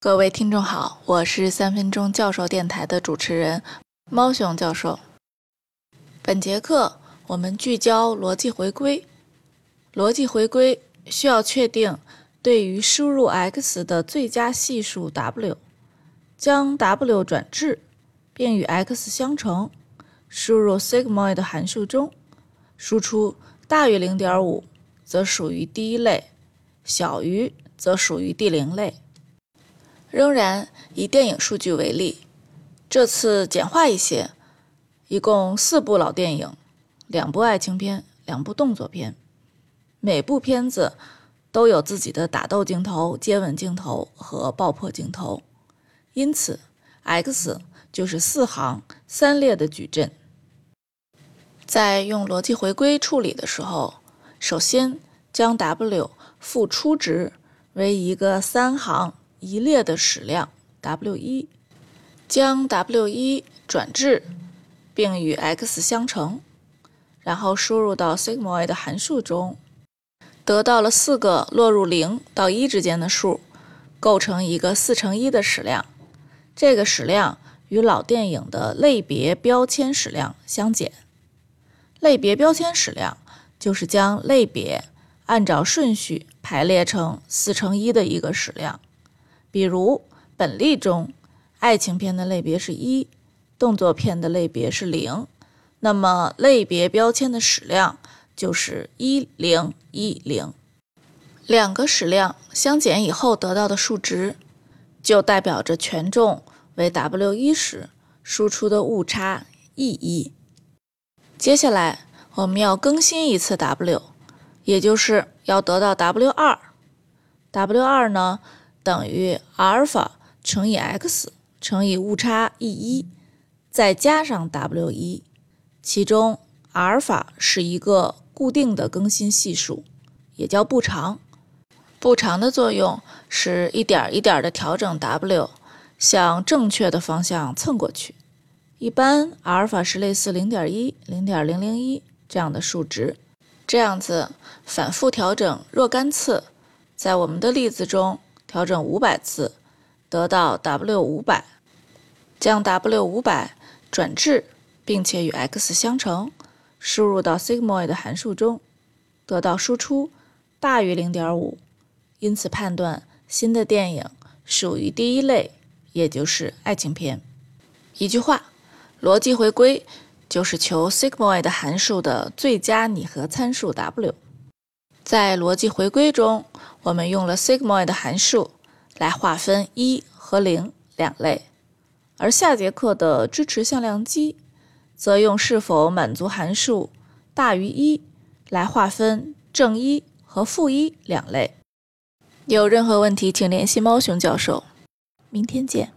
各位听众好，我是三分钟教授电台的主持人猫熊教授。本节课我们聚焦逻辑回归。逻辑回归需要确定对于输入 x 的最佳系数 w，将 w 转置，并与 x 相乘，输入 sigmoid 函数中，输出大于0.5，则属于第一类；小于则属于第零类。仍然以电影数据为例，这次简化一些，一共四部老电影，两部爱情片，两部动作片，每部片子都有自己的打斗镜头、接吻镜头和爆破镜头，因此 x 就是四行三列的矩阵。在用逻辑回归处理的时候，首先将 w 赋初值为一个三行。一列的矢量 w 一，将 w 一转置，并与 x 相乘，然后输入到 sigmoid 函数中，得到了四个落入零到一之间的数，构成一个四乘一的矢量。这个矢量与老电影的类别标签矢量相减。类别标签矢量就是将类别按照顺序排列成四乘一的一个矢量。比如本例中，爱情片的类别是一，动作片的类别是零，那么类别标签的矢量就是一零一零。两个矢量相减以后得到的数值，就代表着权重为 w 一时输出的误差 e 一。接下来我们要更新一次 w，也就是要得到 w 二。w 二呢？等于阿尔法乘以 x 乘以误差 e 一，再加上 w 一，其中阿尔法是一个固定的更新系数，也叫步长。步长的作用是一点一点的调整 w 向正确的方向蹭过去。一般阿尔法是类似0.1、0.001这样的数值，这样子反复调整若干次，在我们的例子中。调整五百次，得到 w 五百，将 w 五百转置，并且与 x 相乘，输入到 sigmoid 函数中，得到输出大于零点五，因此判断新的电影属于第一类，也就是爱情片。一句话，逻辑回归就是求 sigmoid 函数的最佳拟合参数 w。在逻辑回归中，我们用了 sigmoid 函数来划分一和零两类，而下节课的支持向量积则用是否满足函数大于一来划分正一和负一两类。有任何问题，请联系猫熊教授。明天见。